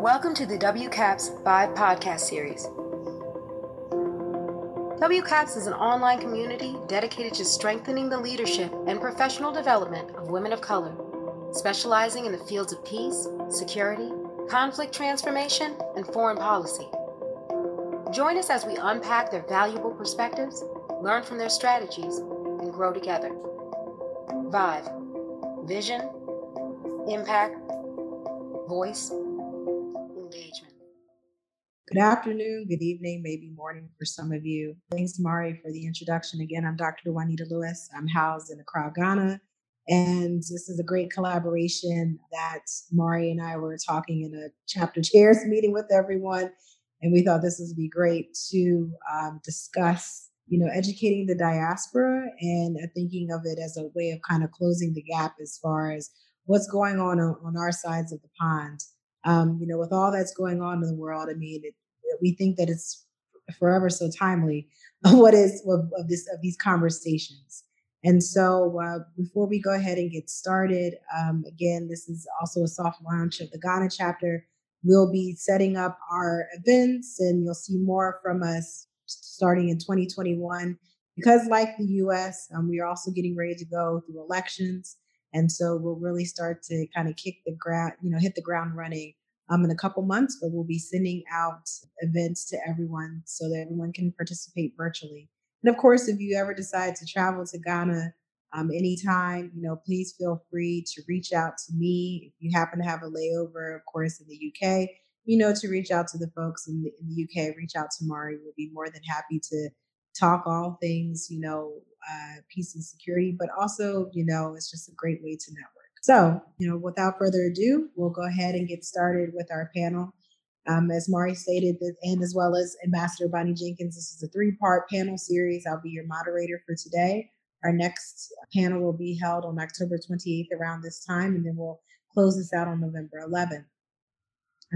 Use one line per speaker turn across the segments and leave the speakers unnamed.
Welcome to the WCAPS 5 podcast series. WCAPS is an online community dedicated to strengthening the leadership and professional development of women of color, specializing in the fields of peace, security, conflict transformation, and foreign policy. Join us as we unpack their valuable perspectives, learn from their strategies, and grow together. Vive Vision, Impact, Voice, Engagement.
Good afternoon, good evening, maybe morning for some of you. Thanks, Mari, for the introduction. Again, I'm Dr. Juanita Lewis. I'm housed in Accra, Ghana. And this is a great collaboration that Mari and I were talking in a chapter chairs meeting with everyone. And we thought this would be great to um, discuss you know, educating the diaspora and uh, thinking of it as a way of kind of closing the gap as far as what's going on on, on our sides of the pond. Um, you know, with all that's going on in the world, I mean, it, we think that it's forever so timely. What is of, of this of these conversations? And so, uh, before we go ahead and get started, um, again, this is also a soft launch of the Ghana chapter. We'll be setting up our events, and you'll see more from us starting in 2021. Because, like the US, um, we are also getting ready to go through elections. And so we'll really start to kind of kick the ground, you know, hit the ground running um, in a couple months, but we'll be sending out events to everyone so that everyone can participate virtually. And of course, if you ever decide to travel to Ghana um, anytime, you know, please feel free to reach out to me. If you happen to have a layover, of course, in the UK, you know, to reach out to the folks in the, in the UK, reach out to Mari. We'll be more than happy to talk all things, you know, uh, peace and security, but also, you know, it's just a great way to network. So, you know, without further ado, we'll go ahead and get started with our panel. Um, as Mari stated, and as well as Ambassador Bonnie Jenkins, this is a three part panel series. I'll be your moderator for today. Our next panel will be held on October 28th around this time, and then we'll close this out on November 11th.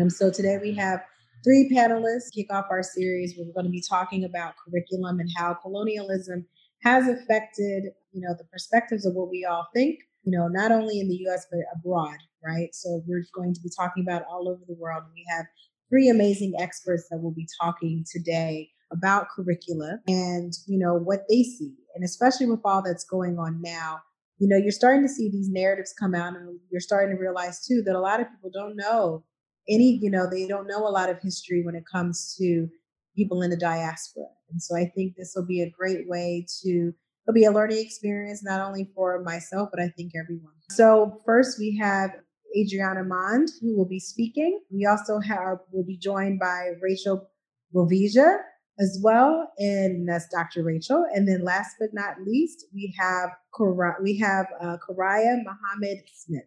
Um, so today we have three panelists kick off our series. We're going to be talking about curriculum and how colonialism has affected, you know, the perspectives of what we all think, you know, not only in the U.S. but abroad, right? So we're going to be talking about all over the world. We have three amazing experts that will be talking today about curricula and you know what they see and especially with all that's going on now you know you're starting to see these narratives come out and you're starting to realize too that a lot of people don't know any, you know, they don't know a lot of history when it comes to people in the diaspora. And so I think this will be a great way to, it'll be a learning experience, not only for myself, but I think everyone. So first we have Adriana Mond, who will be speaking. We also have, will be joined by Rachel Bovija as well, and that's Dr. Rachel. And then last but not least, we have we have uh, Karaya Muhammad Smith.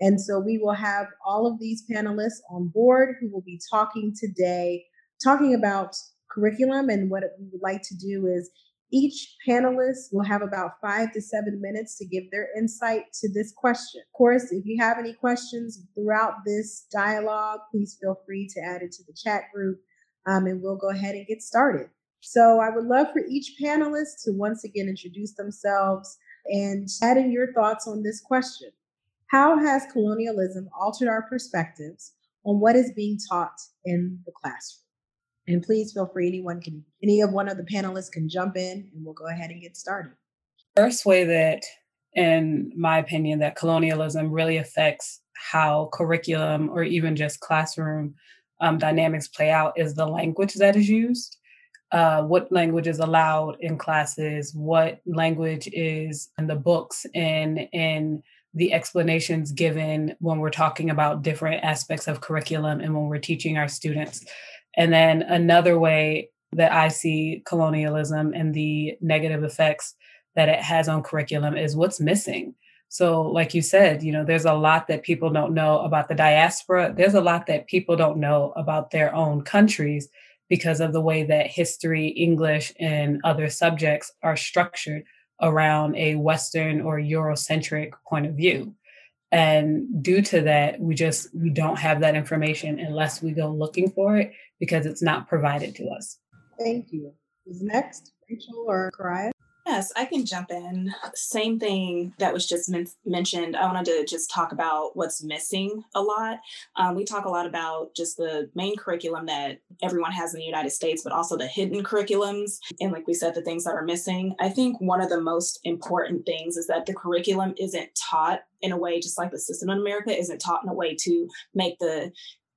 And so we will have all of these panelists on board who will be talking today, talking about curriculum. And what we would like to do is each panelist will have about five to seven minutes to give their insight to this question. Of course, if you have any questions throughout this dialogue, please feel free to add it to the chat group um, and we'll go ahead and get started. So I would love for each panelist to once again introduce themselves and add in your thoughts on this question. How has colonialism altered our perspectives on what is being taught in the classroom? And please feel free, anyone can, any of one of the panelists can jump in and we'll go ahead and get started.
First way that, in my opinion, that colonialism really affects how curriculum or even just classroom um, dynamics play out is the language that is used. Uh, what language is allowed in classes, what language is in the books and in the explanations given when we're talking about different aspects of curriculum and when we're teaching our students. And then another way that I see colonialism and the negative effects that it has on curriculum is what's missing. So, like you said, you know, there's a lot that people don't know about the diaspora. There's a lot that people don't know about their own countries because of the way that history, English, and other subjects are structured around a Western or Eurocentric point of view. And due to that, we just we don't have that information unless we go looking for it because it's not provided to us.
Thank you. Next? Rachel or Karaya?
Yes, I can jump in. Same thing that was just men- mentioned. I wanted to just talk about what's missing a lot. Um, we talk a lot about just the main curriculum that everyone has in the United States, but also the hidden curriculums. And like we said, the things that are missing. I think one of the most important things is that the curriculum isn't taught in a way, just like the system in America isn't taught in a way to make the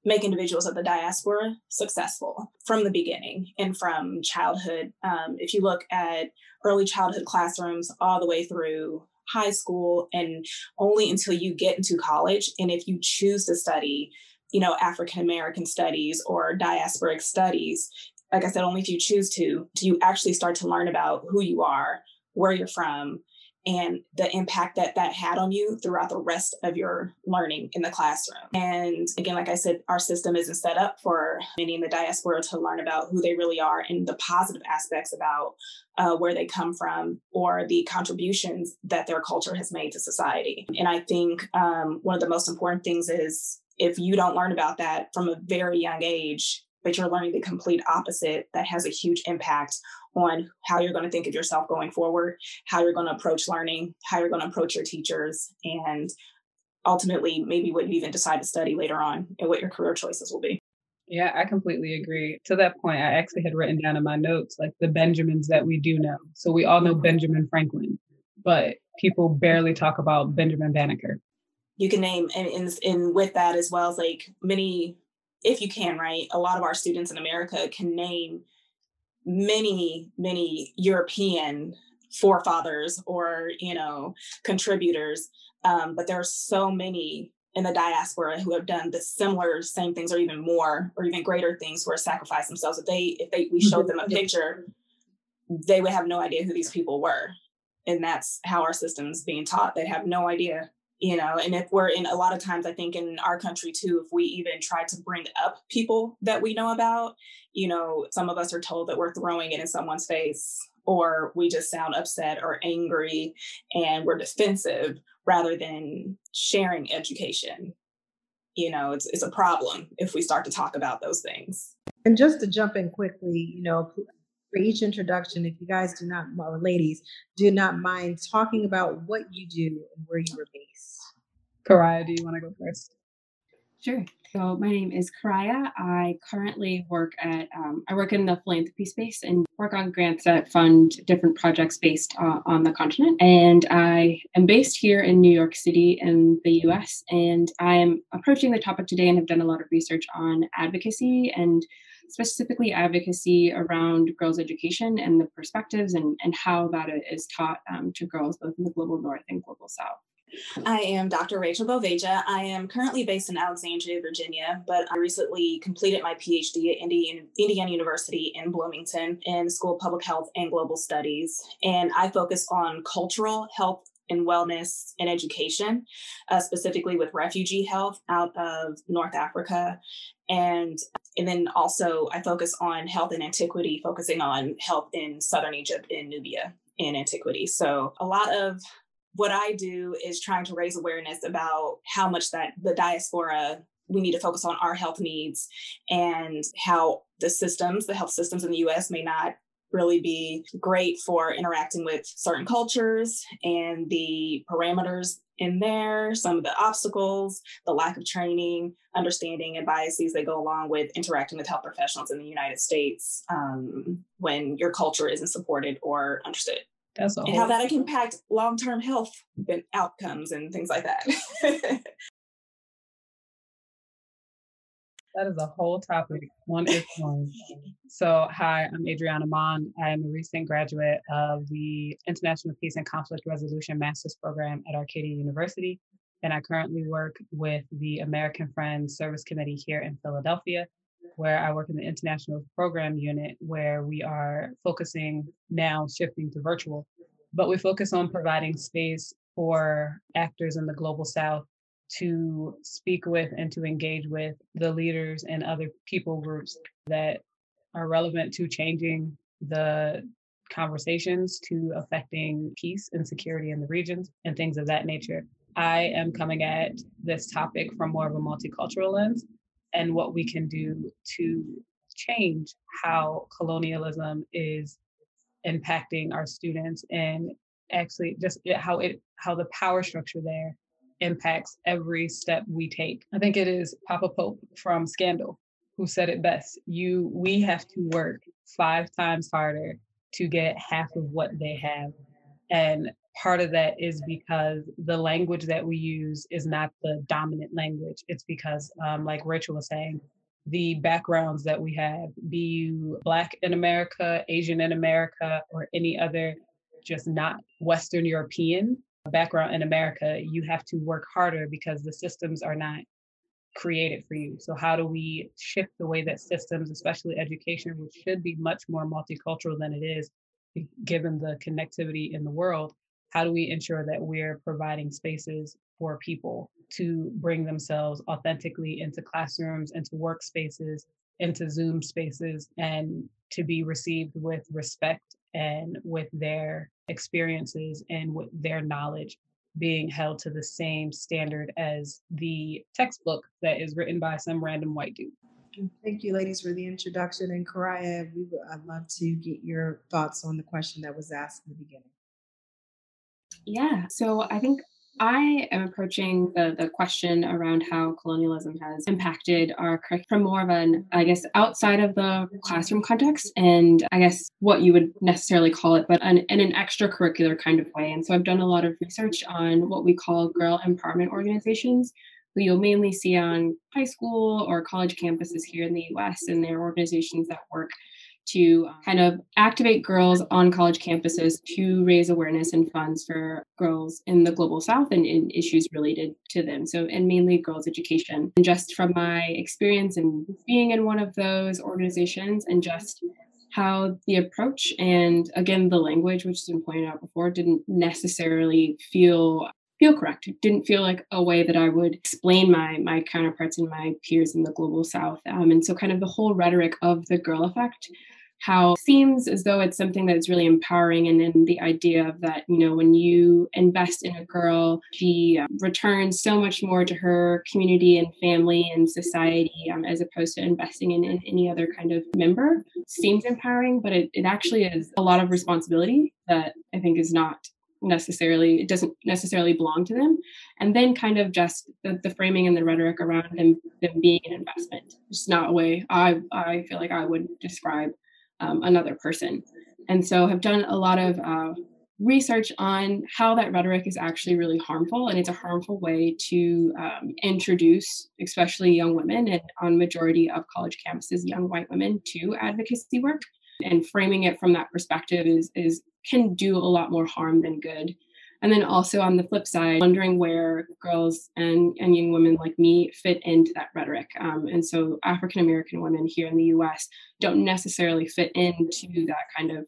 make individuals of the diaspora successful from the beginning and from childhood. Um, if you look at early childhood classrooms all the way through high school and only until you get into college, and if you choose to study, you know, African American studies or diasporic studies, like I said, only if you choose to, do you actually start to learn about who you are, where you're from, and the impact that that had on you throughout the rest of your learning in the classroom. And again, like I said, our system isn't set up for many in the diaspora to learn about who they really are and the positive aspects about uh, where they come from or the contributions that their culture has made to society. And I think um, one of the most important things is if you don't learn about that from a very young age, but you're learning the complete opposite, that has a huge impact on how you're going to think of yourself going forward, how you're going to approach learning, how you're going to approach your teachers, and ultimately maybe what you even decide to study later on and what your career choices will be.
Yeah, I completely agree. To that point, I actually had written down in my notes like the Benjamins that we do know. So we all know Benjamin Franklin, but people barely talk about Benjamin Banneker.
You can name and, and, and with that as well as like many, if you can, right? A lot of our students in America can name many, many European forefathers or, you know, contributors. Um, but there are so many in the diaspora who have done the similar same things or even more or even greater things who are sacrificed themselves. If they if they we showed them a picture, they would have no idea who these people were. And that's how our system's being taught. They have no idea you know and if we're in a lot of times i think in our country too if we even try to bring up people that we know about you know some of us are told that we're throwing it in someone's face or we just sound upset or angry and we're defensive rather than sharing education. You know it's, it's a problem if we start to talk about those things.
And just to jump in quickly you know for each introduction, if you guys do not, or ladies, do not mind talking about what you do and where you were based.
Karaya, do you want to go first?
Sure. So my name is Karaya. I currently work at um, I work in the philanthropy space and work on grants that fund different projects based uh, on the continent. And I am based here in New York City in the U.S. And I am approaching the topic today and have done a lot of research on advocacy and specifically advocacy around girls' education and the perspectives and, and how that is taught um, to girls both in the global north and global south.
I am Dr. Rachel Boveja. I am currently based in Alexandria, Virginia, but I recently completed my PhD at Indiana, University in Bloomington in School of Public Health and Global Studies. And I focus on cultural health and wellness and education, uh, specifically with refugee health out of North Africa. And, and then also I focus on health and antiquity, focusing on health in Southern Egypt and Nubia in antiquity. So a lot of what I do is trying to raise awareness about how much that the diaspora we need to focus on our health needs and how the systems, the health systems in the US may not really be great for interacting with certain cultures and the parameters in there, some of the obstacles, the lack of training, understanding, and biases that go along with interacting with health professionals in the United States um, when your culture isn't supported or understood. That's and how that can impact long-term health outcomes and things like that.
That is a whole topic on its own. So, hi, I'm Adriana Mon. I am a recent graduate of the International Peace and Conflict Resolution Master's Program at Arcadia University. And I currently work with the American Friends Service Committee here in Philadelphia, where I work in the International Program Unit, where we are focusing now shifting to virtual. But we focus on providing space for actors in the global south to speak with and to engage with the leaders and other people groups that are relevant to changing the conversations to affecting peace and security in the regions and things of that nature. I am coming at this topic from more of a multicultural lens and what we can do to change how colonialism is impacting our students and actually just how it how the power structure there impacts every step we take. I think it is Papa Pope from Scandal who said it best. You we have to work five times harder to get half of what they have. And part of that is because the language that we use is not the dominant language. It's because, um, like Rachel was saying, the backgrounds that we have, be you Black in America, Asian in America, or any other just not Western European background in America, you have to work harder because the systems are not created for you. So, how do we shift the way that systems, especially education, which should be much more multicultural than it is, given the connectivity in the world, how do we ensure that we're providing spaces for people to bring themselves authentically into classrooms, into workspaces, into Zoom spaces, and to be received with respect and with their experiences and with their knowledge being held to the same standard as the textbook that is written by some random white dude.
Mm, thank you, ladies, for the introduction. And Karaya, we would, I'd love to get your thoughts on the question that was asked in the beginning.
Yeah, so I think I am approaching the, the question around how colonialism has impacted our curriculum from more of an, I guess, outside of the classroom context, and I guess what you would necessarily call it, but an, in an extracurricular kind of way. And so I've done a lot of research on what we call girl empowerment organizations, who you'll mainly see on high school or college campuses here in the US, and they're organizations that work to kind of activate girls on college campuses to raise awareness and funds for girls in the global south and in issues related to them so and mainly girls education and just from my experience and being in one of those organizations and just how the approach and again the language which has been pointed out before didn't necessarily feel feel correct. It didn't feel like a way that I would explain my my counterparts and my peers in the global south. Um, and so kind of the whole rhetoric of the girl effect how seems as though it's something that's really empowering and then the idea of that you know when you invest in a girl she um, returns so much more to her community and family and society um, as opposed to investing in, in, any other kind of member seems empowering but it, it actually is a lot of responsibility that i think is not necessarily it doesn't necessarily belong to them. And then kind of just the, the framing and the rhetoric around them, them being an investment. It's not a way i i feel like i would describe um, another person. And so have done a lot of uh, research on how that rhetoric is actually really harmful and it's a harmful way to um, introduce especially young women and on majority of college campuses young white women to advocacy work and framing it from that perspective is, is can do a lot more harm than good and then also on the flip side, wondering where girls and, and young women like me fit into that rhetoric. Um, and so African American women here in the US don't necessarily fit into that kind of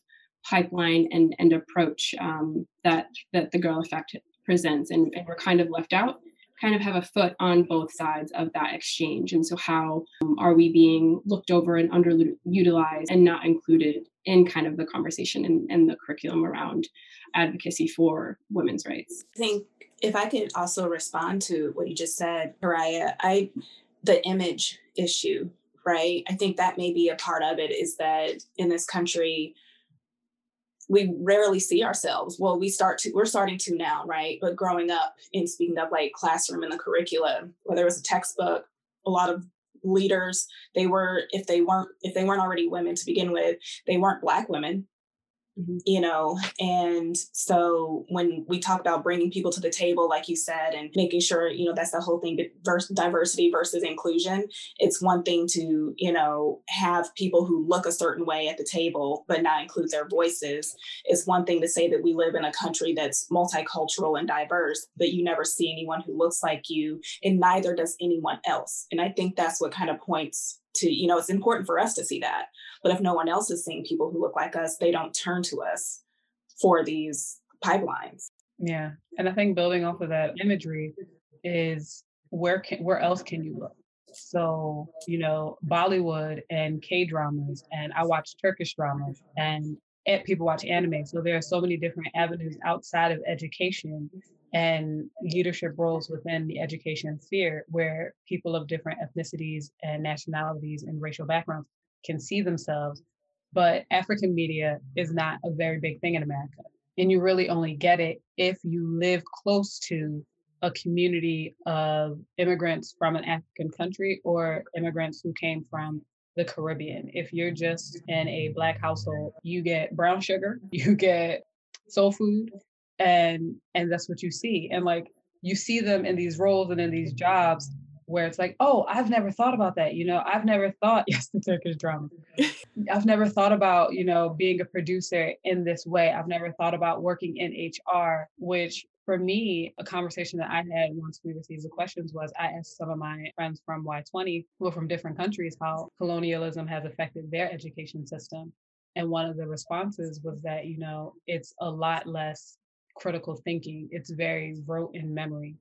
pipeline and, and approach um, that, that the girl effect presents. And, and we're kind of left out kind of have a foot on both sides of that exchange. And so, how um, are we being looked over and underutilized and not included in kind of the conversation and, and the curriculum around advocacy for women's rights.
I think if I could also respond to what you just said, Mariah, I the image issue, right? I think that may be a part of it is that in this country, we rarely see ourselves. Well, we start to, we're starting to now, right? But growing up in speaking of like classroom and the curriculum, whether it was a textbook, a lot of leaders, they were, if they weren't, if they weren't already women to begin with, they weren't black women Mm-hmm. you know and so when we talk about bringing people to the table like you said and making sure you know that's the whole thing diversity versus inclusion it's one thing to you know have people who look a certain way at the table but not include their voices it's one thing to say that we live in a country that's multicultural and diverse but you never see anyone who looks like you and neither does anyone else and i think that's what kind of points to you know it's important for us to see that. But if no one else is seeing people who look like us they don't turn to us for these pipelines.
Yeah. And i think building off of that imagery is where can where else can you look? So you know bollywood and k dramas and i watch turkish dramas and people watch anime. So there are so many different avenues outside of education and leadership roles within the education sphere where people of different ethnicities and nationalities and racial backgrounds can see themselves but African media is not a very big thing in America. And you really only get it if you live close to a community of immigrants from an African country or immigrants who came from the Caribbean. If you're just in a black household, you get brown sugar, you get soul food, and and that's what you see. And like you see them in these roles and in these jobs where it's like, oh, I've never thought about that. You know, I've never thought, yes, the Turkish drama. I've never thought about, you know, being a producer in this way. I've never thought about working in HR, which for me, a conversation that I had once we received the questions was I asked some of my friends from Y20 who are from different countries how colonialism has affected their education system. And one of the responses was that, you know, it's a lot less critical thinking, it's very rote in memory,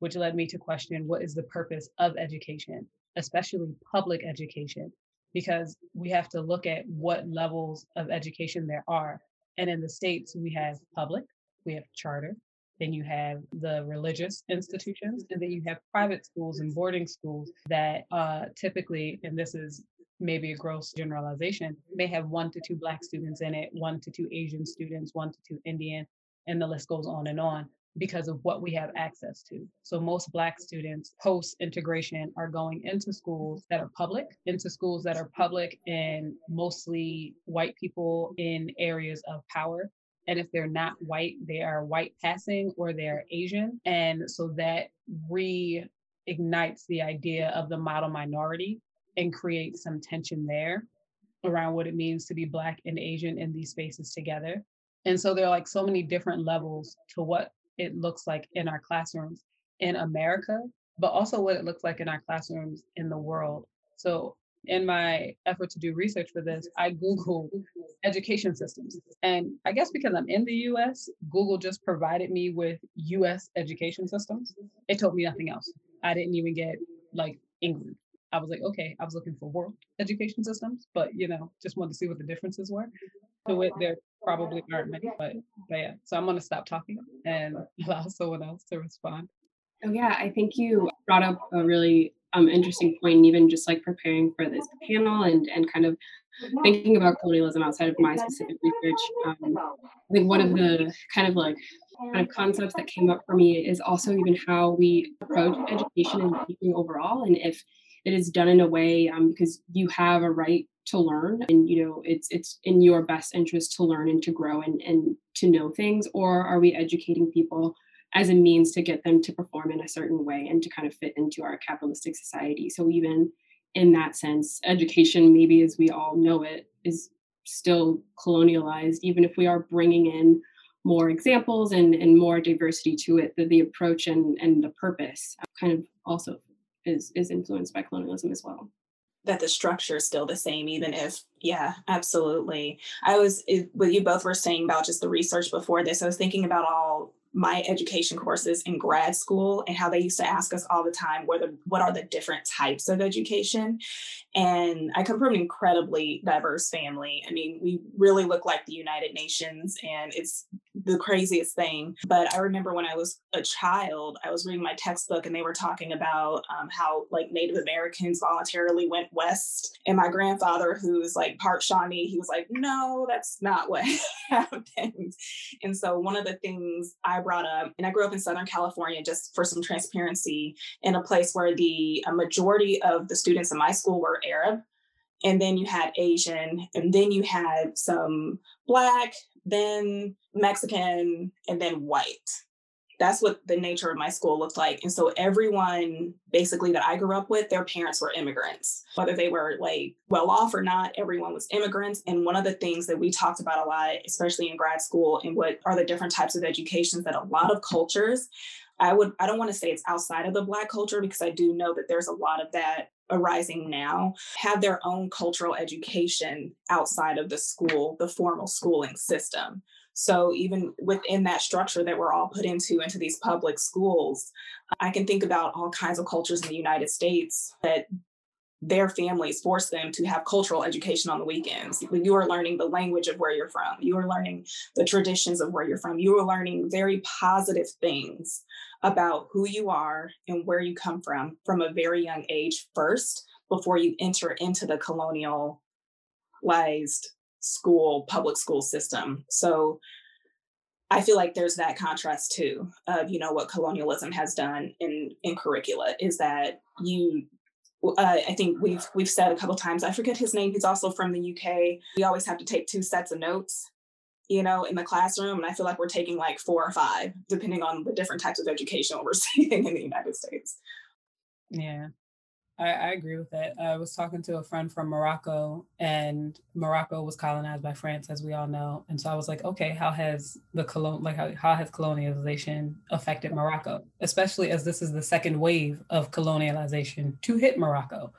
which led me to question what is the purpose of education, especially public education, because we have to look at what levels of education there are. And in the States, we have public, we have charter, then you have the religious institutions, and then you have private schools and boarding schools that uh, typically, and this is maybe a gross generalization, may have one to two Black students in it, one to two Asian students, one to two Indian, and the list goes on and on because of what we have access to. So most Black students post integration are going into schools that are public, into schools that are public and mostly white people in areas of power and if they're not white, they are white passing or they're Asian. And so that reignites the idea of the model minority and creates some tension there around what it means to be Black and Asian in these spaces together. And so there are like so many different levels to what it looks like in our classrooms in America, but also what it looks like in our classrooms in the world. So in my effort to do research for this, I Googled education systems. And I guess because I'm in the US, Google just provided me with US education systems. It told me nothing else. I didn't even get like England. I was like, okay, I was looking for world education systems, but you know, just wanted to see what the differences were. It, there probably aren't many, but, but yeah. So I'm gonna stop talking and allow someone else to respond.
Oh yeah, I think you brought up a really um, interesting point, even just like preparing for this panel and and kind of thinking about colonialism outside of my specific research. Um, I think one of the kind of like kind of concepts that came up for me is also even how we approach education and teaching overall, and if it is done in a way um, because you have a right to learn and you know it's it's in your best interest to learn and to grow and and to know things or are we educating people as a means to get them to perform in a certain way and to kind of fit into our capitalistic society. So even in that sense, education, maybe as we all know it, is still colonialized, even if we are bringing in more examples and, and more diversity to it, the, the approach and, and the purpose kind of also is, is influenced by colonialism as well
that the structure is still the same even if yeah absolutely. I was it, what you both were saying about just the research before this i was thinking about all my education courses in grad school and how they used to ask us all the time whether what are the different types of education? And i come from an incredibly diverse family. I mean we really look like the united nations and it's the craziest thing but i remember when i was a child i was reading my textbook and they were talking about um, how like native americans voluntarily went west and my grandfather who's like part shawnee he was like no that's not what happened and so one of the things i brought up, and I grew up in Southern California just for some transparency, in a place where the majority of the students in my school were Arab. And then you had Asian, and then you had some Black, then Mexican, and then white that's what the nature of my school looked like. And so everyone basically that I grew up with, their parents were immigrants, whether they were like well off or not, everyone was immigrants. And one of the things that we talked about a lot, especially in grad school, and what are the different types of educations that a lot of cultures, I would, I don't want to say it's outside of the Black culture because I do know that there's a lot of that arising now have their own cultural education outside of the school, the formal schooling system. So even within that structure that we're all put into into these public schools, I can think about all kinds of cultures in the United States that their families force them to have cultural education on the weekends. You are learning the language of where you're from. You are learning the traditions of where you're from. You are learning very positive things about who you are and where you come from from a very young age first before you enter into the colonialized school, public school system. So I feel like there's that contrast too of you know what colonialism has done in in curricula is that you uh, I think we've we've said a couple times. I forget his name. He's also from the UK. We always have to take two sets of notes, you know, in the classroom, and I feel like we're taking like four or five, depending on the different types of education we're seeing in the United States.
Yeah, I, I, agree with that. I was talking to a friend from Morocco, and Morocco was colonized by France, as we all know. And so I was like, okay, how has the colon like how, how has colonialization affected Morocco, especially as this is the second wave of colonialization to hit Morocco,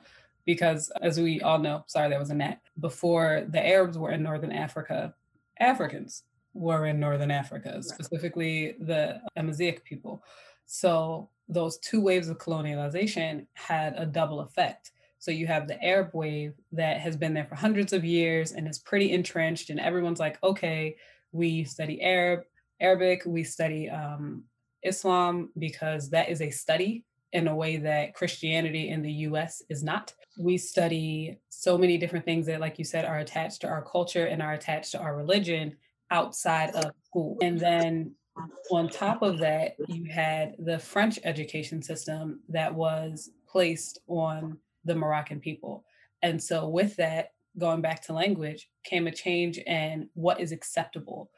because as we all know, sorry, there was a net before the Arabs were in northern Africa, Africans were in northern Africa, specifically the Amazigh people. So those two waves of colonialization had a double effect. So you have the Arab wave that has been there for hundreds of years and is pretty entrenched, and everyone's like, okay, we study Arab, Arabic, we study um, Islam because that is a study in a way that Christianity in the US is not. We study so many different things that, like you said, are attached to our culture and are attached to our religion outside of school. And then on top of that, you had the French education system that was placed on the Moroccan people. And so, with that, going back to language, came a change in what is acceptable.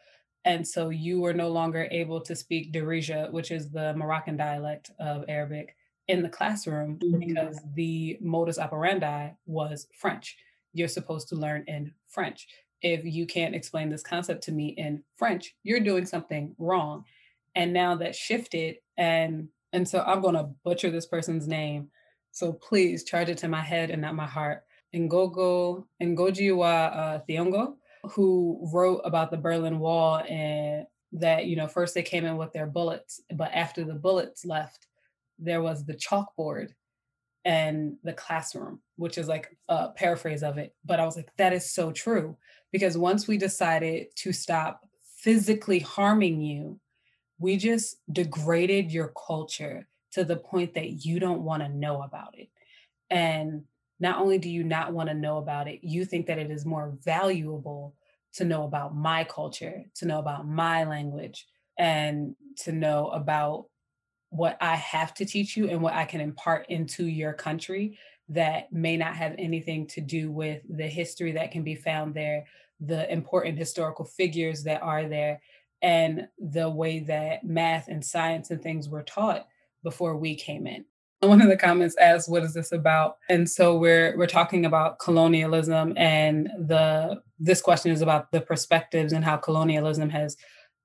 And so, you were no longer able to speak Darija, which is the Moroccan dialect of Arabic, in the classroom mm-hmm. because the modus operandi was French. You're supposed to learn in French if you can't explain this concept to me in French, you're doing something wrong. And now that shifted and and so I'm going to butcher this person's name. So please charge it to my head and not my heart. Ngogo Ngojiwa uh, Thiong'o, who wrote about the Berlin Wall and that, you know, first they came in with their bullets, but after the bullets left, there was the chalkboard and the classroom, which is like a paraphrase of it. But I was like, that is so true. Because once we decided to stop physically harming you, we just degraded your culture to the point that you don't want to know about it. And not only do you not want to know about it, you think that it is more valuable to know about my culture, to know about my language, and to know about what I have to teach you and what I can impart into your country that may not have anything to do with the history that can be found there, the important historical figures that are there, and the way that math and science and things were taught before we came in. One of the comments asked, "What is this about?" And so we're we're talking about colonialism, and the this question is about the perspectives and how colonialism has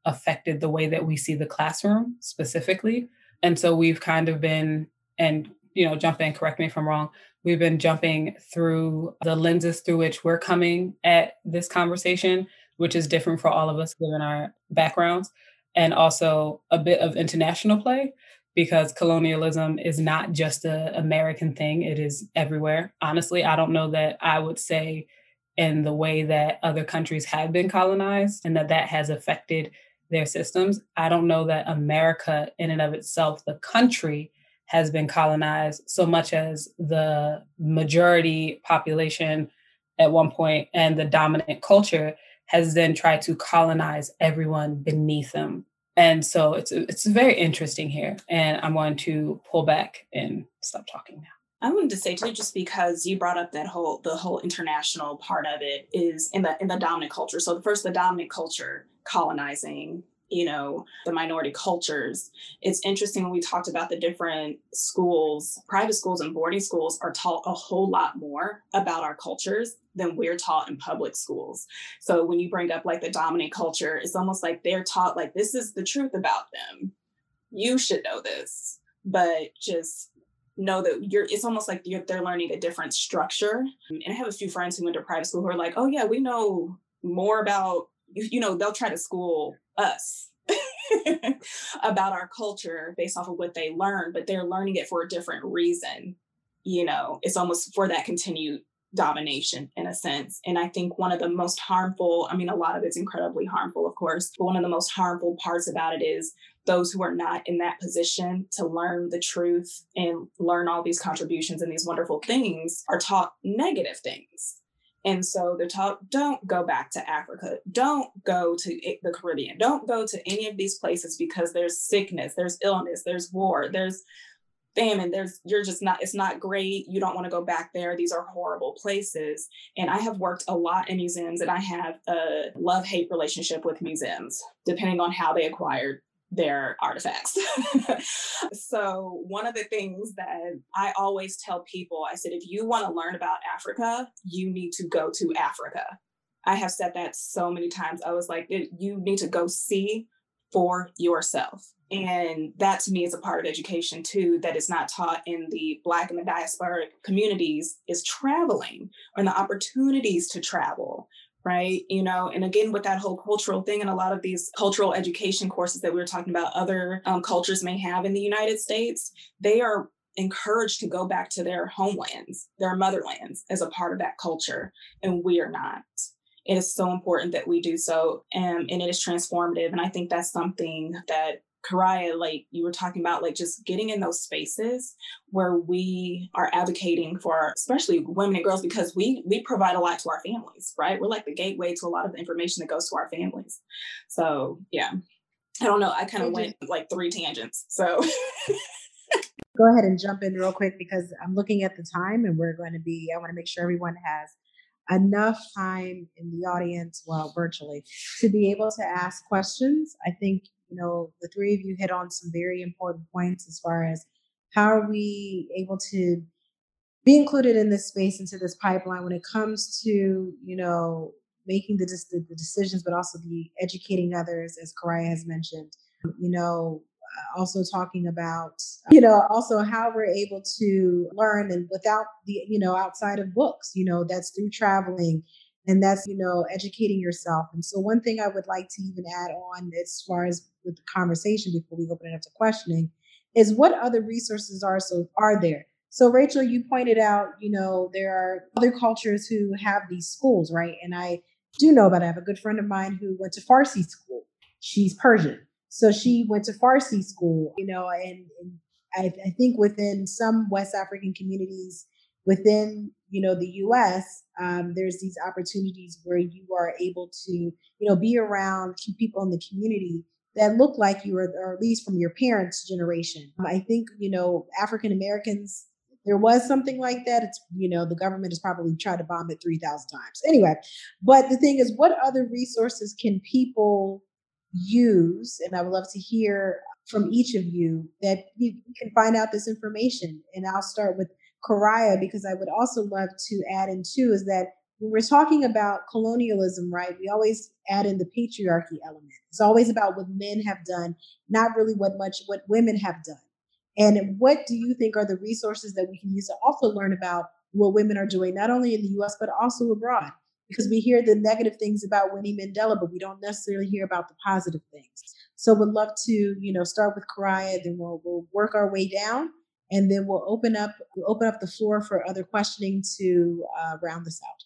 affected the way that we see the classroom specifically. And so we've kind of been, and you know, jump in, correct me if I'm wrong. We've been jumping through the lenses through which we're coming at this conversation, which is different for all of us given our backgrounds, and also a bit of international play because colonialism is not just an American thing, it is everywhere. Honestly, I don't know that I would say in the way that other countries have been colonized and that that has affected their systems. I don't know that America, in and of itself, the country, has been colonized so much as the majority population at one point and the dominant culture has then tried to colonize everyone beneath them. And so it's it's very interesting here. And I'm going to pull back and stop talking now.
I wanted to say too, just because you brought up that whole the whole international part of it is in the in the dominant culture. So first the dominant culture colonizing you know the minority cultures. It's interesting when we talked about the different schools private schools and boarding schools are taught a whole lot more about our cultures than we're taught in public schools. So when you bring up like the dominant culture it's almost like they're taught like this is the truth about them. You should know this but just know that you're it's almost like they're learning a different structure. And i have a few friends who went to private school who are like oh yeah we know more about you know they'll try to school us about our culture based off of what they learn but they're learning it for a different reason you know it's almost for that continued domination in a sense. And i think one of the most harmful i mean a lot of it's incredibly harmful of course but one of the most harmful parts about it is those who are not in that position to learn the truth and learn all these contributions and these wonderful things are taught negative things And so they're taught don't go back to Africa, don't go to the Caribbean, don't go to any of these places because there's sickness, there's illness, there's war, there's famine there's you're just not it's not great. You don't want to go back there. These are horrible places. And i have worked a lot in museums and i have a love hate relationship with museums depending on how they acquired their artifacts. so, one of the things that I always tell people, I said, if you want to learn about Africa, you need to go to Africa. I have said that so many times. I was like, you need to go see for yourself. And that to me is a part of education too, that is not taught in the Black and the diasporic communities, is traveling and the opportunities to travel, right? You know, and again, with that whole cultural thing, and a lot of these cultural education courses that we were talking about, other um, cultures may have in the United States, they are encouraged to go back to their homelands, their motherlands, as a part of that culture, and we are not it is so important that we do so um, and it is transformative and i think that's something that Karaya, like you were talking about, like just getting in those spaces where we are advocating for, especially women and girls, because we we provide a lot to our families, right? We're like the gateway to a lot of the information that goes to our families. So yeah, I don't know. I kind of went like three tangents. So
go ahead and jump in real quick because I'm looking at the time and we're going to be. I want to make sure everyone has enough time in the audience, well, virtually, to be able to ask questions. I think, you know, the three of you hit on some very important points as far as how are we able to be included in this space into this pipeline when it comes to, you know, making the, the decisions, but also the educating others, as Karaya has mentioned. You know, uh, also talking about you know also how we're able to learn and without the you know outside of books you know that's through traveling and that's you know educating yourself and so one thing i would like to even add on as far as with the conversation before we open it up to questioning is what other resources are so are there? So rachel you pointed out you know there are other cultures who have these schools right? And i do know about i have a good friend of mine who went to farsi school. She's persian. So she went to Farsi school, you know, and, and I, I, think within some West African communities within, you know, the U.S., um, there's these opportunities where you are able to, you know, be around people in the community that look like you, or, or at least from your parents' generation. I think, you know, African Americans there was something like that. It's, you know, the government has probably tried to bomb it 3,000 times. Anyway, but the thing is, what other resources can people use, and I would love to hear from each of you that you can find out this information. And I'll start with Karaya because I would also love to add in too is that when we're talking about colonialism, right, we always add in the patriarchy element. It's always about what men have done, not really what much what women have done. And what do you think are the resources that we can use to also learn about what women are doing, not only in the US, but also abroad? because we hear the negative things about Winnie Mandela, but we don't necessarily hear about the positive things. So would love to, you know, start with Karaya, then we'll we'll work our way down, and then we'll open up we'll open up the floor for other questioning to uh, round this out.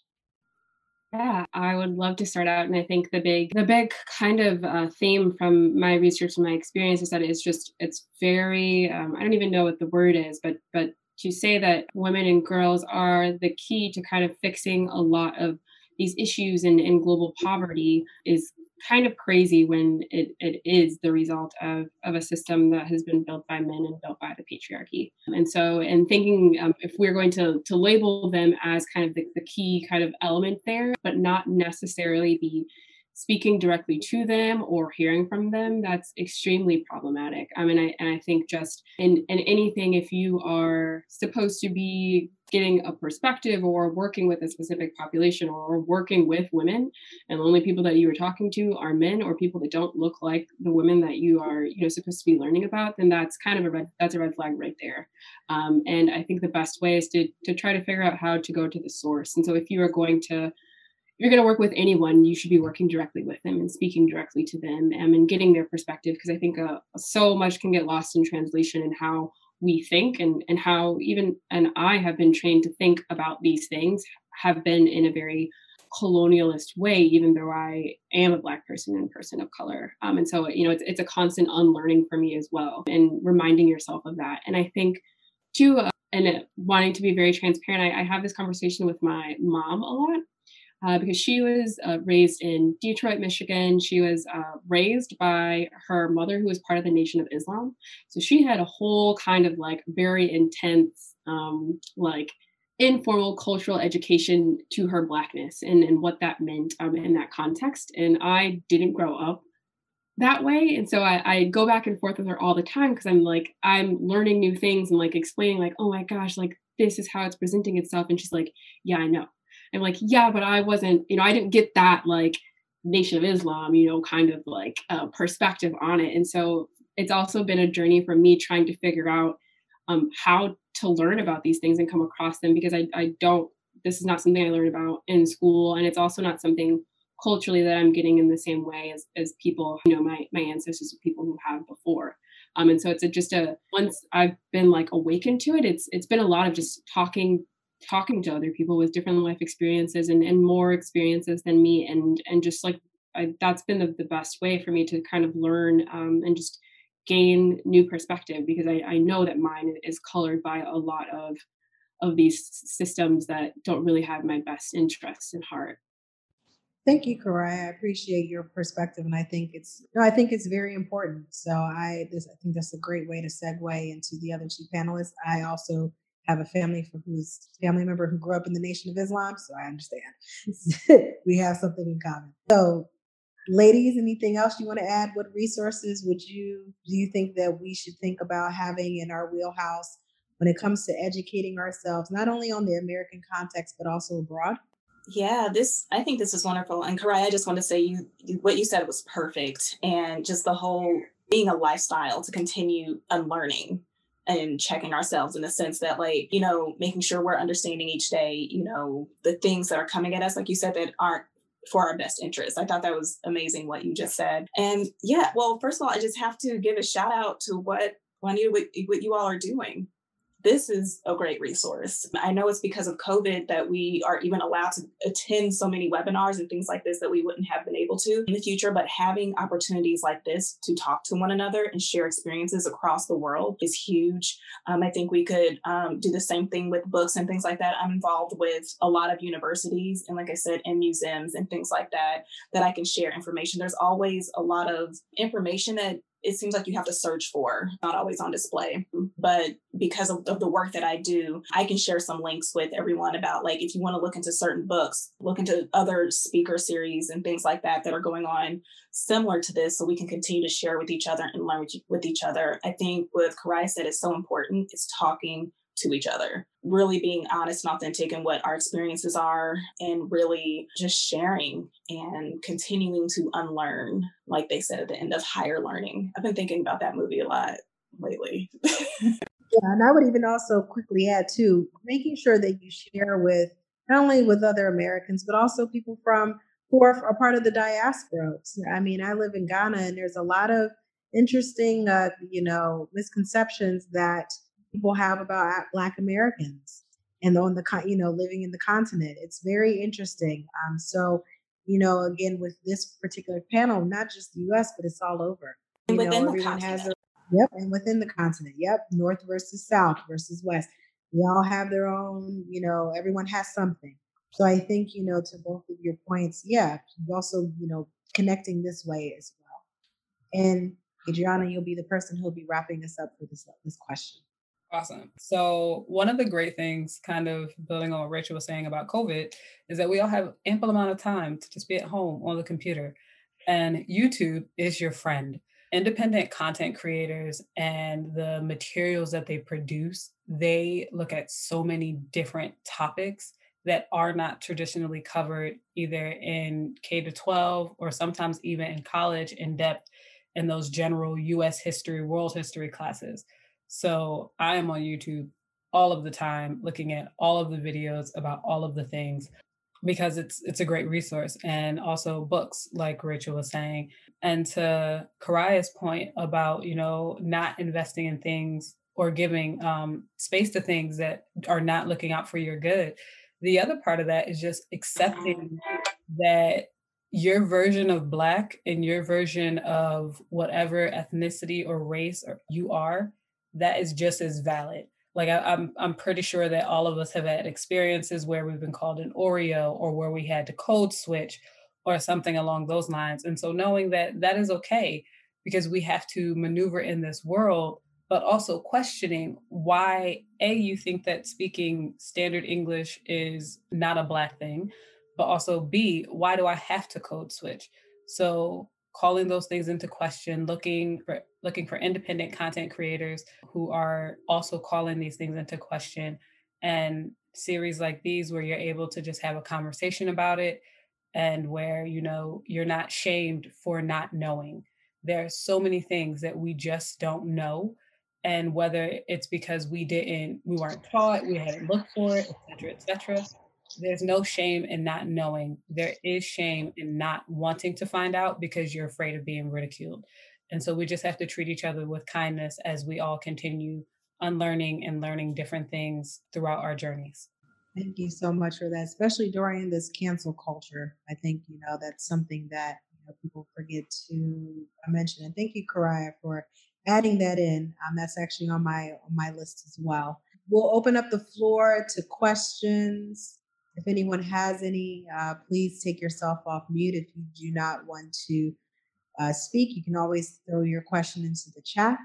Yeah, I would love to start out, and I think the big the big kind of uh, theme from my research and my experience is that it's just it's very um, I don't even know what the word is, but but to say that women and girls are the key to kind of fixing a lot of these issues in, in global poverty is kind of crazy when it, it is the result of, of a system that has been built by men and built by the patriarchy. And so, in thinking um, if we're going to, to label them as kind of the, the key kind of element there, but not necessarily be speaking directly to them or hearing from them that's extremely problematic. I mean i and i think just in in anything if you are supposed to be getting a perspective or working with a specific population or working with women and the only people that you are talking to are men or people that don't look like the women that you are you know supposed to be learning about then that's kind of a red that's a red flag right there. Um, and i think the best way is to to try to figure out how to go to the source. And so if you are going to you're going to work with anyone, you should be working directly with them and speaking directly to them um, and getting their perspective because I think uh, so much can get lost in translation and how we think and and how even and I have been trained to think about these things have been in a very colonialist way, even though I am a black person and person of color. Um, and so you know it's it's a constant unlearning for me as well and reminding yourself of that. And I think too. Uh, and wanting to be very transparent, I, I have this conversation with my mom a lot uh, because she was uh, raised in Detroit, Michigan. She was uh, raised by her mother, who was part of the Nation of Islam. So she had a whole kind of like very intense, um, like informal cultural education to her blackness and, and what that meant um, in that context. And I didn't grow up that way. And so I, I go back and forth with her all the time because I'm like, I'm learning new things and like explaining, like, oh my gosh, like this is how it's presenting itself. And she's like, yeah, I know. I'm like, yeah, but I wasn't, you know, I didn't get that like Nation of Islam, you know, kind of like uh, perspective on it. And so it's also been a journey for me trying to figure out um, how to learn about these things and come across them because I, I don't, this is not something I learned about in school. And it's also not something culturally that I'm getting in the same way as, as people, you know, my, my ancestors, people who have before. Um, and so it's a, just a once I've been like awakened to it, it's it's been a lot of just talking talking to other people with different life experiences and, and more experiences than me and and just like I, that's been the, the best way for me to kind of learn um, and just gain new perspective because I, I know that mine is colored by a lot of of these systems that don't really have my best interests in heart.
Thank you, Karai. I appreciate your perspective, and I think it's no, I think it's very important. So I this I think that's a great way to segue into the other two panelists. I also have a family for who's family member who grew up in the Nation of Islam, so I understand we have something in common. So, ladies, anything else you want to add? What resources would you do you think that we should think about having in our wheelhouse when it comes to educating ourselves, not only on the American context but also abroad?
Yeah, this I think this is wonderful. And Karai, I just want to say you, you what you said was perfect. And just the whole being a lifestyle to continue unlearning and checking ourselves in the sense that like, you know, making sure we're understanding each day, you know, the things that are coming at us, like you said, that aren't for our best interest. I thought that was amazing what you just said. And yeah, well, first of all, I just have to give a shout out to what what you all are doing this is a great resource. I know it's because of COVID that we are even allowed to attend so many webinars and things like this that we wouldn't have been able to in the future. But having opportunities like this to talk to one another and share experiences across the world is huge. Um, I think we could um, do the same thing with books and things like that. I'm involved with a lot of universities and, like I said, in museums and things like that, that I can share information. There's always a lot of information that it seems like you have to search for, not always on display. But because of, of, the work that I do, I can share some links with everyone about like if you want to look into certain books, look into other speaker series and things like that that are going on similar to this so we can continue to share with each other and learn with each other. I think what Karai said is so important is talking to each other, really being honest and authentic in what our experiences are, and really just sharing and continuing to unlearn, like they said at the end of higher learning. I've been thinking about that movie a lot lately.
yeah, and I would even also quickly add too, making sure that you share with not only with other Americans, but also people from who are, are part of the diaspora. I mean, I live in Ghana, and there's a lot of interesting, uh, you know, misconceptions that people have about Black Americans and on the you know living in the continent. It's very interesting. Um, so you know, again with this particular panel, not just the U.S. but it's all over.
You and within know, everyone has a
yep, and within the continent, yep, North versus South versus West. We all have their own, you know, everyone has something. So I think, you know, to both of your points, yeah, also, you know, connecting this way as well. And Adriana, you'll be the person who'll be wrapping us up for this this question.
Awesome. So one of the great things, kind of building on what Rachel was saying about COVID, is that we all have ample amount of time to just be at home on the computer. And YouTube is your friend. Independent content creators and the materials that they produce, they look at so many different topics that are not traditionally covered either in K to 12 or sometimes even in college in depth in those general US history, world history classes. So I am on YouTube all of the time looking at all of the videos about all of the things because it's it's a great resource and also books like Rachel was saying. And to Karaya's point about you know not investing in things or giving um, space to things that are not looking out for your good. The other part of that is just accepting that your version of black and your version of whatever ethnicity or race or you are that is just as valid. Like I, I'm I'm pretty sure that all of us have had experiences where we've been called an Oreo or where we had to code switch or something along those lines. And so knowing that that is okay because we have to maneuver in this world, but also questioning why a you think that speaking standard English is not a black thing, but also b why do I have to code switch? So calling those things into question, looking for looking for independent content creators who are also calling these things into question. And series like these where you're able to just have a conversation about it and where you know you're not shamed for not knowing. There are so many things that we just don't know. And whether it's because we didn't we weren't taught we hadn't looked for it et cetera et cetera there's no shame in not knowing. There is shame in not wanting to find out because you're afraid of being ridiculed. And so we just have to treat each other with kindness as we all continue unlearning and learning different things throughout our journeys.
Thank you so much for that, especially during this cancel culture. I think, you know, that's something that you know, people forget to mention. And thank you, Karaya, for adding that in. Um, that's actually on my on my list as well. We'll open up the floor to questions. If anyone has any, uh, please take yourself off mute. If you do not want to uh, speak, you can always throw your question into the chat.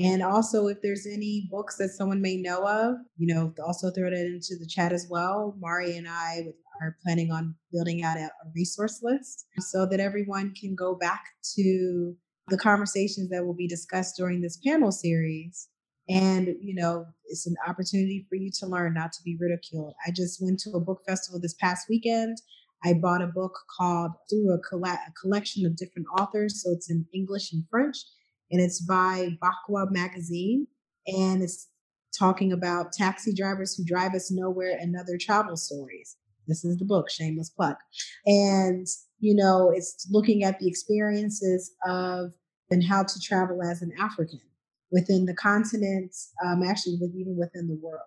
And also, if there's any books that someone may know of, you know, also throw that into the chat as well. Mari and I are planning on building out a, a resource list so that everyone can go back to the conversations that will be discussed during this panel series and, you know, it's an opportunity for you to learn, not to be ridiculed. I just went to a book festival this past weekend. I bought a book called through a, coll- a collection of different authors. So it's in English and French, and it's by Bakwa Magazine. And it's talking about taxi drivers who drive us nowhere and other travel stories. This is the book, Shameless Plug. And, you know, it's looking at the experiences of and how to travel as an African within the continent, um, actually with, even within the world.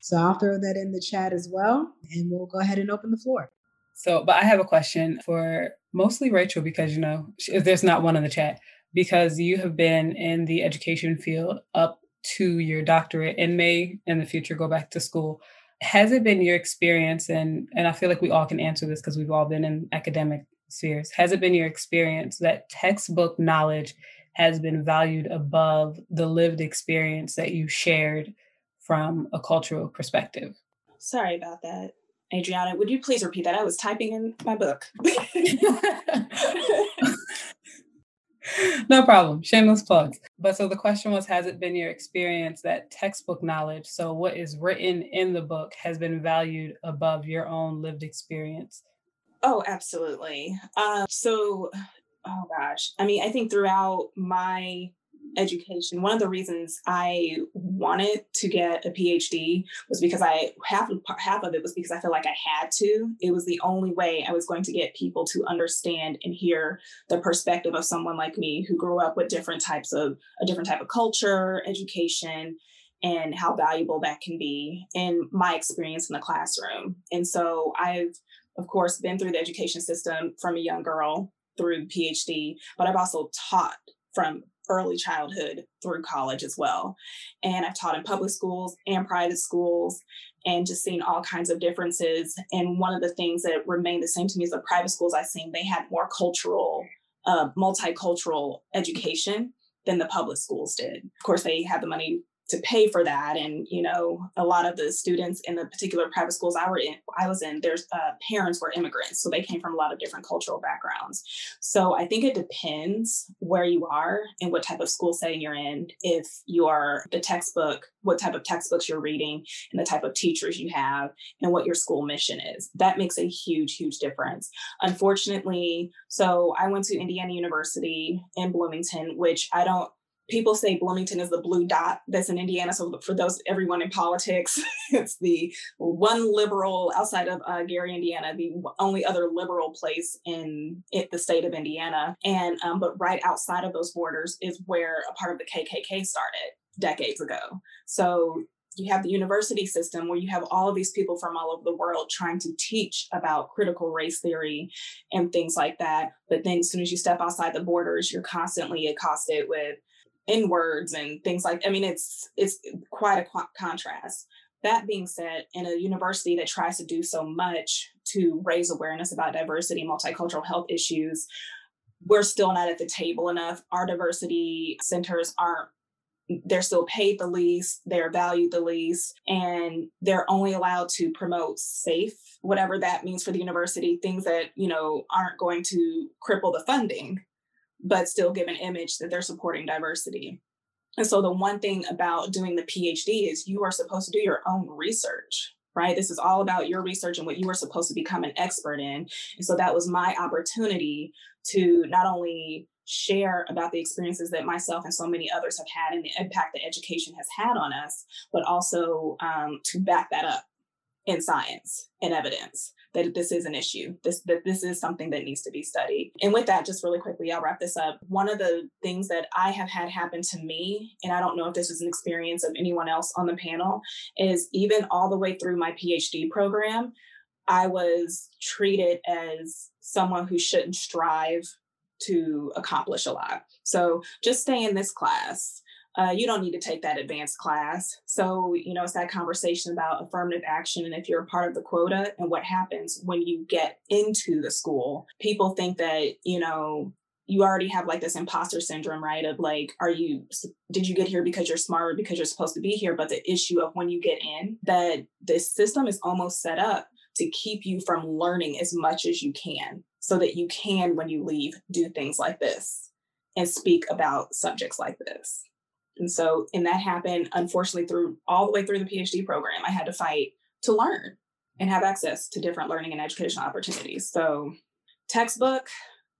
So I'll throw that in the chat as well, and we'll go ahead and open the floor.
So, but I have a question for mostly Rachel because you know if there's not one in the chat because you have been in the education field up to your doctorate and may in the future go back to school. Has it been your experience, and and I feel like we all can answer this because we've all been in academic spheres. Has it been your experience that textbook knowledge has been valued above the lived experience that you shared from a cultural perspective.
Sorry about that. Adriana, would you please repeat that? I was typing in my book.
no problem. Shameless plugs. But so the question was Has it been your experience that textbook knowledge, so what is written in the book, has been valued above your own lived experience?
Oh, absolutely. Uh, so oh gosh. I mean i think throughout my education one of the reasons i wanted to get a phd was because i half half of it was because i feel like i had to. It was the only way i was going to get people to understand and hear the perspective of someone like me who grew up with different types of a different type of culture education and how valuable that can be in my experience in the classroom. And so i've of course been through the education system from a young girl through PhD, but I've also taught from early childhood through college as well. And I've taught in public schools and private schools and just seen all kinds of differences. And one of the things that remained the same to me is the private schools I've seen, they had more cultural, uh, multicultural education than the public schools did. Of course, they had the money to pay for that. And you know a lot of the students in the particular private schools i were in i was in their uh, parents were immigrants so they came from a lot of different cultural backgrounds. So i think it depends where you are and what type of school setting you're in if you are the textbook what type of textbooks you're reading and the type of teachers you have and what your school mission is. That makes a huge huge difference. Unfortunately so i went to indiana university in bloomington which i don't people say Bloomington is the blue dot that's in Indiana. So for those everyone in politics, it's the one liberal outside of uh, Gary, Indiana, the only other liberal place in it, the state of Indiana. And um, but right outside of those borders is where a part of the KKK started decades ago. So you have the university system where you have all of these people from all over the world trying to teach about critical race theory and things like that. But then as soon as you step outside the borders, you're constantly accosted with N words and things like. I mean, it's it's quite a qu- contrast. That being said, in a university that tries to do so much to raise awareness about diversity and multicultural health issues, we're still not at the table enough. Our diversity centers aren't they're still paid the least, they're valued the least, and they're only allowed to promote safe, whatever that means for the university, things that, you know, aren't going to cripple the funding, but still give an image that they're supporting diversity. And so the one thing about doing the PhD is you are supposed to do your own research, right? This is all about your research and what you are supposed to become an expert in. And so that was my opportunity to not only share about the experiences that myself and so many others have had and the impact that education has had on us, but also um, to back that up in science and evidence that this is an issue this that this is something that needs to be studied and with that just really quickly i'll wrap this up one of the things that i have had happen to me and i don't know if this is an experience of anyone else on the panel is even all the way through my phd program i was treated as someone who shouldn't strive to accomplish a lot. So just stay in this class. Uh, you don't need to take that advanced class. So, you know, it's that conversation about affirmative action. And if you're a part of the quota and what happens when you get into the school, people think that, you know, you already have like this imposter syndrome, right? Of like, are you, did you get here because you're smart, because you're supposed to be here? But the issue of when you get in, that this system is almost set up to keep you from learning as much as you can so that you can, when you leave, do things like this and speak about subjects like this. And so, and that happened, unfortunately, through all the way through the PhD program. I had to fight to learn and have access to different learning and educational opportunities. So, textbook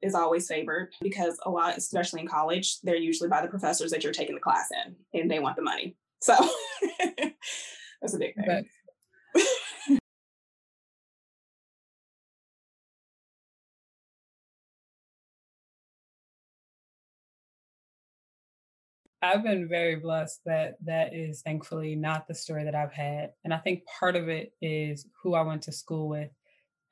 is always favored because a lot, especially in college, they're usually by the professors that you're taking the class in and they want the money. So, that's a big thing.
I've been very blessed that that is thankfully not the story that I've had. And I think part of it is who I went to school with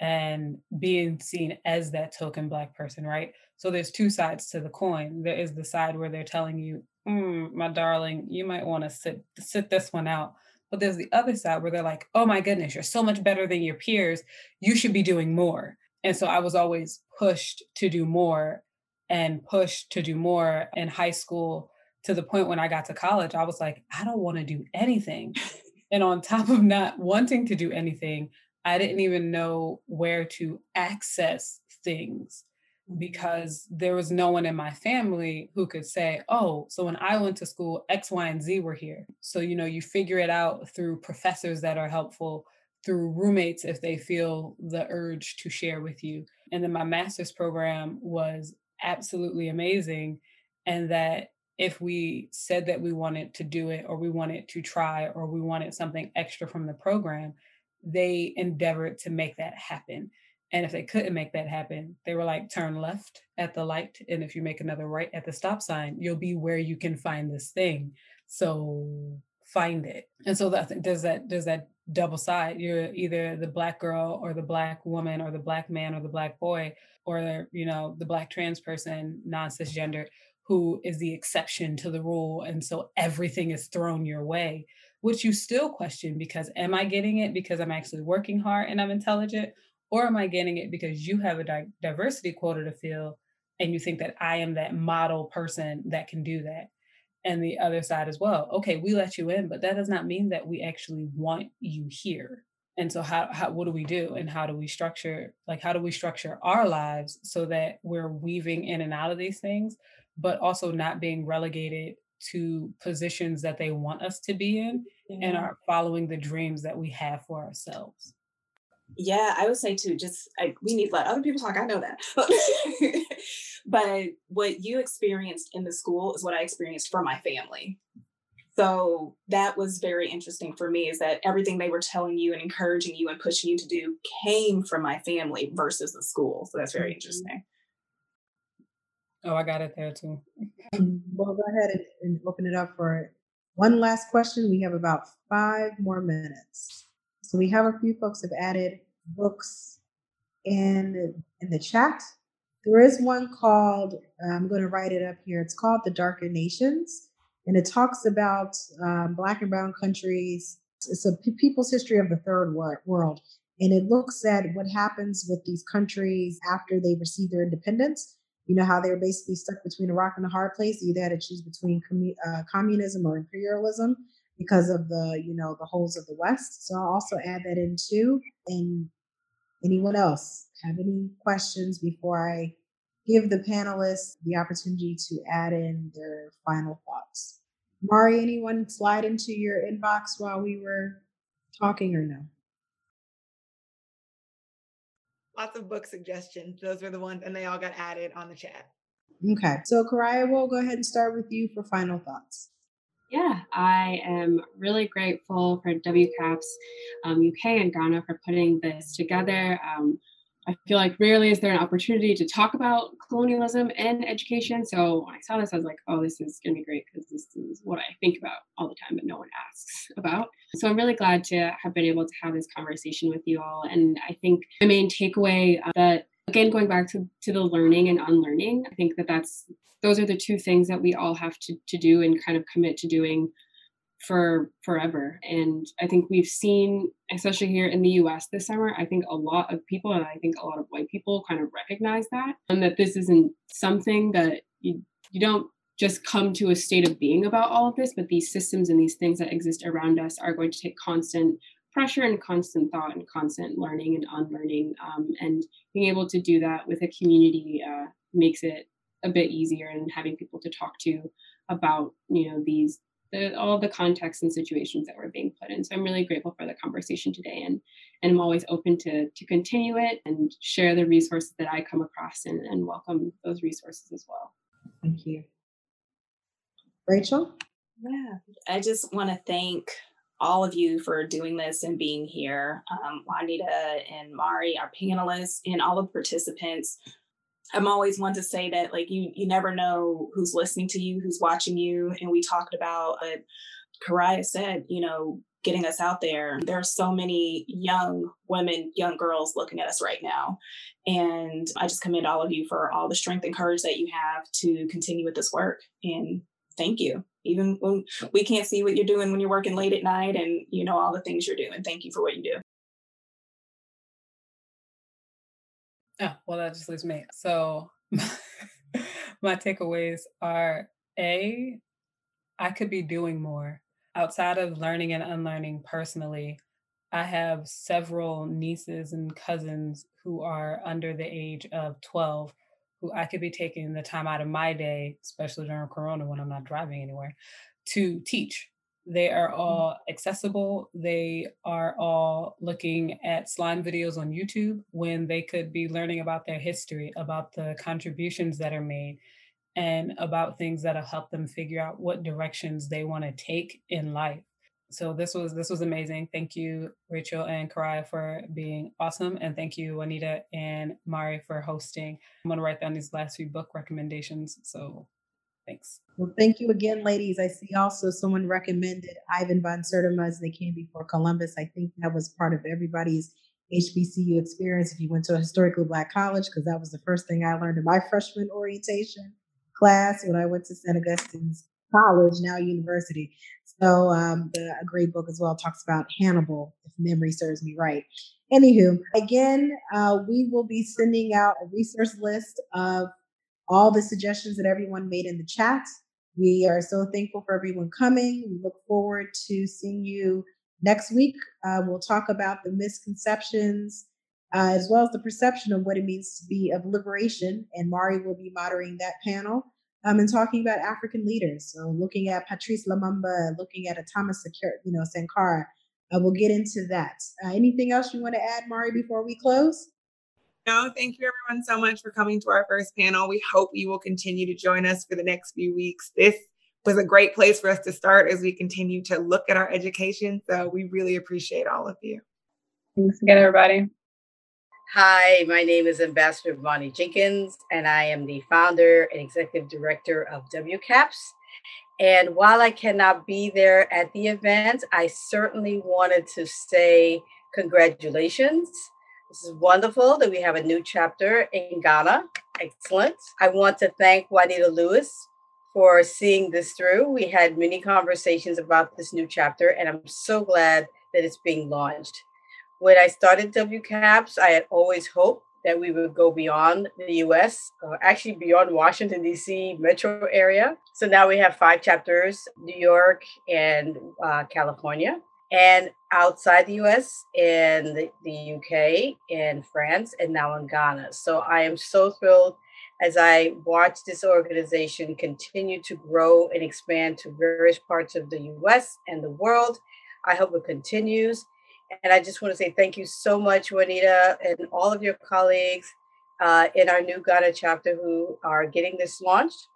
and being seen as that token Black person, right? So there's two sides to the coin. There is the side where they're telling you, mm, my darling, you might want to sit sit this one out. But there's the other side where they're like, oh my goodness, you're so much better than your peers. You should be doing more. And so I was always pushed to do more and pushed to do more in high school to the point when I got to college, I was like, I don't want to do anything. and on top of not wanting to do anything, I didn't even know where to access things mm-hmm. because there was no one in my family who could say, oh, so when I went to school, X, Y, and Z were here. So, you know, you figure it out through professors that are helpful, through roommates if they feel the urge to share with you. And then my master's program was absolutely amazing. And that if we said that we wanted to do it or we wanted to try or we wanted something extra from the program, they endeavored to make that happen. And if they couldn't make that happen, they were like, turn left at the light. And if you make another right at the stop sign, you'll be where you can find this thing. So find it. And so that does that does that double side. You're either the black girl or the black woman or the black man or the black boy or you know the black trans person, non cisgender who is the exception to the rule. And so everything is thrown your way, which you still question because am I getting it because I'm actually working hard and I'm intelligent? Or am I getting it because you have a di- diversity quota to fill and you think that I am that model person that can do that? And the other side as well. Okay, we let you in, but that does not mean that we actually want you here. And so how, how what do we do and how do we structure like how do we structure our lives so that we're weaving in and out of these things but also not being relegated to positions that they want us to be in mm-hmm. and are following the dreams that we have for ourselves.
Yeah, I would say too, just I, we need to let other people talk. I know that. but what you experienced in the school is what I experienced for my family. So that was very interesting for me is that everything they were telling you and encouraging you and pushing you to do came from my family versus the school. So that's very mm-hmm. interesting.
Oh, I got it there too.
Um, well, go ahead and, and open it up for one last question. We have about five more minutes. So we have a few folks have added books in in the chat. There is one called, I'm going to write it up here. It's called The Darker Nations. And it talks about um, Black and Brown countries. It's a people's history of the third world. And it looks at what happens with these countries after they receive their independence. You know, how they were basically stuck between a rock and a hard place. You either had to choose between uh, communism or imperialism because of the, you know, the holes of the West. So I'll also add that in too. And anyone else have any questions before I give the panelists the opportunity to add in their final thoughts. Mari, anyone slide into your inbox while we were talking or no?
Lots of book suggestions. Those were the ones, and they all got added on the chat.
Okay. So, Karaya, we'll go ahead and start with you for final thoughts.
Yeah, I am really grateful for WCAPS um, UK and Ghana for putting this together. Um, I feel like rarely is there an opportunity to talk about colonialism and education. So when I saw this, I was like, oh, this is going to be great because this is what I think about all the time, but no one asks about. So I'm really glad to have been able to have this conversation with you all. And I think the main takeaway uh, that, again, going back to, to the learning and unlearning, I think that that's those are the two things that we all have to, to do and kind of commit to doing for forever. And I think we've seen, especially here in the US this summer, I think a lot of people, and I think a lot of white people kind of recognize that, and that this isn't something that you, you don't just come to a state of being about all of this, but these systems and these things that exist around us are going to take constant pressure and constant thought and constant learning and unlearning. Um, and being able to do that with a community uh, makes it a bit easier and having people to talk to about you know these the, all the contexts and situations that we're being put in. So I'm really grateful for the conversation today, and and I'm always open to to continue it and share the resources that I come across and, and welcome those resources as well.
Thank you, Rachel.
Yeah, I just want to thank all of you for doing this and being here. Um, Juanita and Mari, our panelists, and all the participants I'm always one to say that like you you never know who's listening to you, who's watching you. And we talked about uh, Karaya said, you know, getting us out there. There are so many young women, young girls looking at us right now. And I just commend all of you for all the strength and courage that you have to continue with this work. And thank you. Even when we can't see what you're doing when you're working late at night and you know all the things you're doing. Thank you for what you do.
Oh, well, that just leaves me. So my takeaways are A, I could be doing more. Outside of learning and unlearning personally, I have several nieces and cousins who are under the age of 12 who I could be taking the time out of my day, especially during Corona when I'm not driving anywhere, to teach they are mm-hmm. all accessible. They are all looking at slime videos on YouTube when they could be learning about their history, about the contributions that are made, and about things that'll help them figure out what directions they want to take in life. So this was this was amazing. Thank you, Rachel and Karaya, for being awesome, and thank you, Juanita and Mari, for hosting. I'm gonna write down these last few book recommendations. So Thanks.
Well, thank you again, ladies. I see also someone recommended Ivan Van Sertima they came before Columbus. I think that was part of everybody's HBCU experience if you went to a historically black college, because that was the first thing I learned in my freshman orientation class when I went to St. Augustine's College, now university. So um, the, a great book as well talks about Hannibal, if memory serves me right. Anywho, again, uh, we will be sending out a resource list of all the suggestions that everyone made in the chat. We are so thankful for everyone coming. We look forward to seeing you next week. Uh, we'll talk about the misconceptions uh, as well as the perception of what it means to be of liberation. And Mari will be moderating that panel um, and talking about African leaders. So looking at Patrice Lumumba, looking at a Thomas, you know, Sankara. Uh, we'll get into that. Uh, anything else you want to add, Mari, before we close?
No, thank you everyone so much for coming to our first panel. We hope you will continue to join us for the next few weeks. This was a great place for us to start as we continue to look at our education. So we really appreciate all of you.
Thanks again, everybody.
Hi, my name is Ambassador Bonnie Jenkins, and I am the founder and executive director of WCAPS. And while I cannot be there at the event, I certainly wanted to say congratulations This is wonderful that we have a new chapter in Ghana. Excellent. I want to thank Juanita Lewis for seeing this through. We had many conversations about this new chapter, and I'm so glad that it's being launched. When I started WCAPS, I had always hoped that we would go beyond the US, uh, actually beyond Washington, D.C. metro area. So now we have five chapters New York and uh, California, and outside the US in the, the UK, in France, and now in Ghana. So I am so thrilled as I watch this organization continue to grow and expand to various parts of the US and the world. I hope it continues. And I just want to say thank you so much, Juanita, and all of your colleagues uh, in our new Ghana chapter who are getting this launched.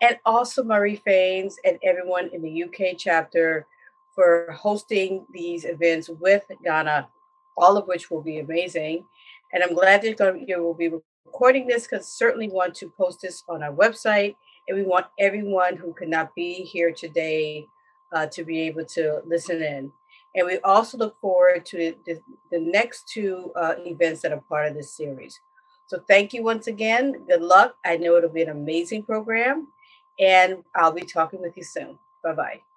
And also Marie Faines and everyone in the UK chapter for hosting these events with Ghana, all of which will be amazing. And I'm glad that you will be recording this because certainly want to post this on our website. And we want everyone who could not be here today uh, to be able to listen in. And we also look forward to the, the next two uh, events that are part of this series. So thank you once again. Good luck. I know it'll be an amazing program. And I'll be talking with you soon. Bye bye.